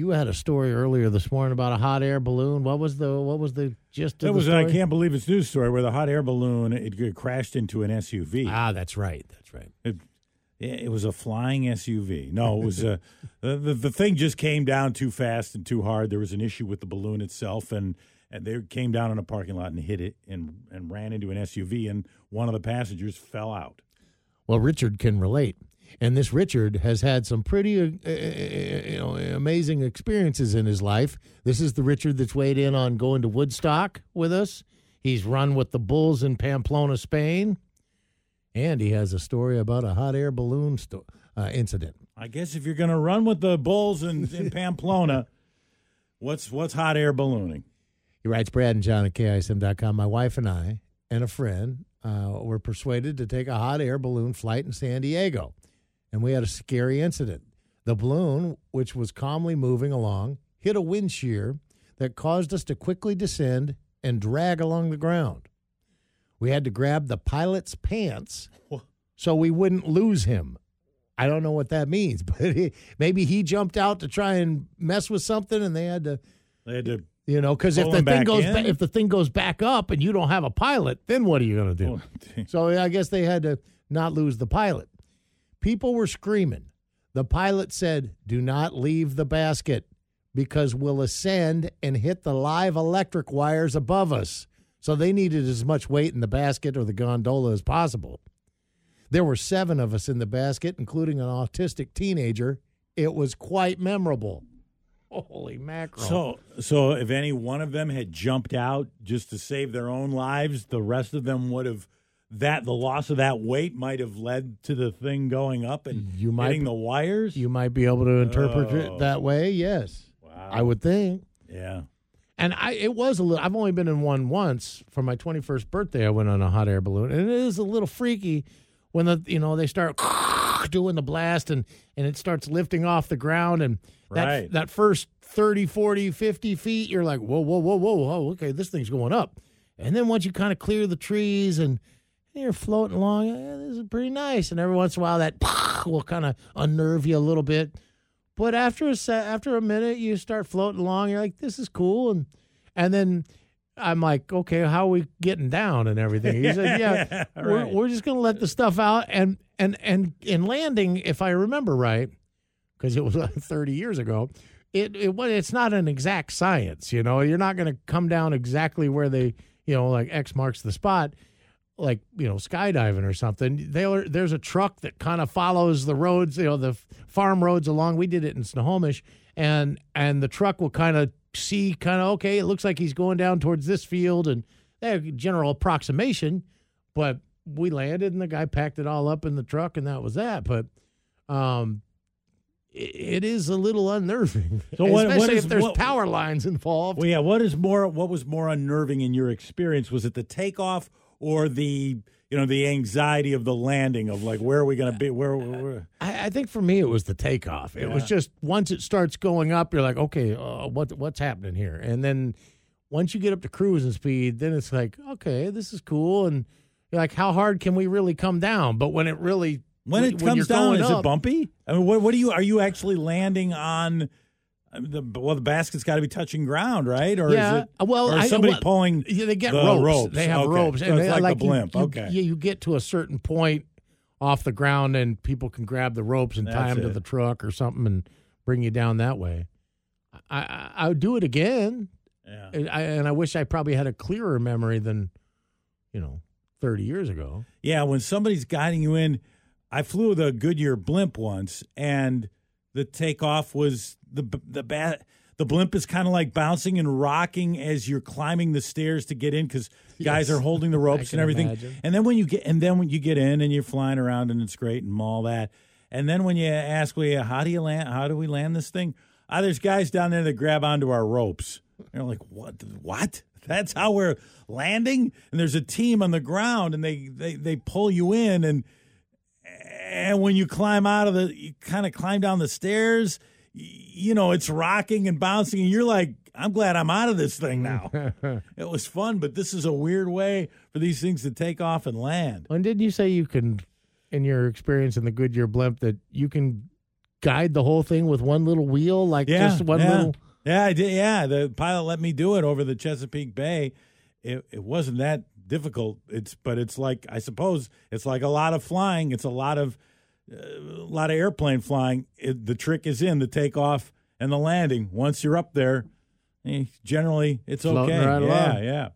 you had a story earlier this morning about a hot air balloon. What was the what was the gist of That was story? I can't believe it's news story where the hot air balloon it, it crashed into an SUV. Ah, that's right. That's right. It, it was a flying SUV. No, it was a the, the the thing just came down too fast and too hard. There was an issue with the balloon itself, and and they came down in a parking lot and hit it and and ran into an SUV, and one of the passengers fell out. Well, Richard can relate, and this Richard has had some pretty uh, uh, you know amazing experiences in his life. This is the Richard that's weighed in on going to Woodstock with us. He's run with the Bulls in Pamplona, Spain, and he has a story about a hot air balloon sto- uh, incident. I guess if you're going to run with the Bulls in, in Pamplona, what's what's hot air ballooning? He writes Brad and John at KISM.com. My wife and I and a friend uh, were persuaded to take a hot air balloon flight in San Diego. And we had a scary incident. The balloon, which was calmly moving along, hit a wind shear that caused us to quickly descend and drag along the ground. We had to grab the pilot's pants so we wouldn't lose him. I don't know what that means, but he, maybe he jumped out to try and mess with something and they had to They had to you know, because if the thing goes ba- if the thing goes back up and you don't have a pilot, then what are you going to do? Oh, so I guess they had to not lose the pilot. People were screaming. The pilot said, "Do not leave the basket because we'll ascend and hit the live electric wires above us." So they needed as much weight in the basket or the gondola as possible. There were seven of us in the basket, including an autistic teenager. It was quite memorable. Holy mackerel! So, so if any one of them had jumped out just to save their own lives, the rest of them would have that the loss of that weight might have led to the thing going up and You might- hitting the wires. You might be able to interpret Oh. it that way. Yes, wow. I would think. Yeah. And I, it was a little. I've only been in one once for my twenty first birthday. I went on a hot air balloon, and it is a little freaky when the you know they start doing the blast and and it starts lifting off the ground and that Right. that first 30 40 50 feet you're like whoa whoa whoa whoa whoa okay this thing's going up and then once you kind of clear the trees and you're floating along yeah, this is pretty nice and every once in a while that will kind of unnerve you a little bit but after a se- after a minute, you start floating along. You're like, "This is cool," and and then I'm like, "Okay, how are we getting down and everything?" He said, "Yeah, we're, we're just gonna let the stuff out and and and in landing, if I remember right, because it was uh, 30 years ago." It, it it's not an exact science, you know. You're not going to come down exactly where they, you know, like X marks the spot like you know skydiving or something there there's a truck that kind of follows the roads you know the farm roads along we did it in snohomish and and the truck will kind of see kind of okay it looks like he's going down towards this field and they have a general approximation but we landed and the guy packed it all up in the truck and that was that but um it, is a little unnerving So what- what especially is- if there's what- power lines involved Well, yeah. What is more? What was more unnerving in your experience? Was it the takeoff or the you know the anxiety of the landing of like where are we going to be? Where? where I, I think for me it was the takeoff. It was just once it starts going up, you're like, okay, uh, what what's happening here? And then once you get up to cruising speed, then it's like, okay, this is cool. And you're like, how hard can we really come down? But when it really when it you're comes down, going is up- it bumpy? I mean, what, what are you? Are you actually landing on? The, well, the basket's got to be touching ground, right? Or Yeah, is it? Uh, well, or is I- somebody well, pulling? Yeah, they get the ropes. ropes. They have Okay. ropes, So and it's they, like the you- blimp. You, Okay. yeah, you get to a certain point off the ground, and people can grab the ropes and tie That's them to the truck or something, and bring you down that way. I I, I would do it again. Yeah. And I, and I wish I probably had a clearer memory than, you know, 30 years ago. Yeah, when somebody's guiding you in, I flew the Goodyear blimp once, and the takeoff was the the bat. The blimp is kind of like bouncing and rocking as you're climbing the stairs to get in because guys are holding the ropes and everything. imagine. And then when you get and then when you get in and you're flying around and it's great and all that. And then when you ask, well, yeah, how do you land? How do we land this thing? Ah, there's guys down there that grab onto our ropes. They're like, what? What? That's how we're landing. And there's a team on the ground, and they they they pull you in, and and when you climb out of the, you kind of climb down the stairs. You know, it's rocking and bouncing, and you're like, I'm glad I'm out of this thing now. it was fun, but this is a weird way for these things to take off and land. And didn't you say you can, in your experience in the Goodyear blimp, that you can guide the whole thing with one little wheel, like Yeah, just one yeah. little. Yeah, I did. Yeah, the pilot let me do it over the Chesapeake Bay. It it wasn't that difficult. It's but it's like I suppose it's like a lot of flying. It's a lot of uh, a lot of airplane flying. It, the trick is in the takeoff and the landing. Once you're up there, eh, generally it's Floating okay. right yeah, along. yeah.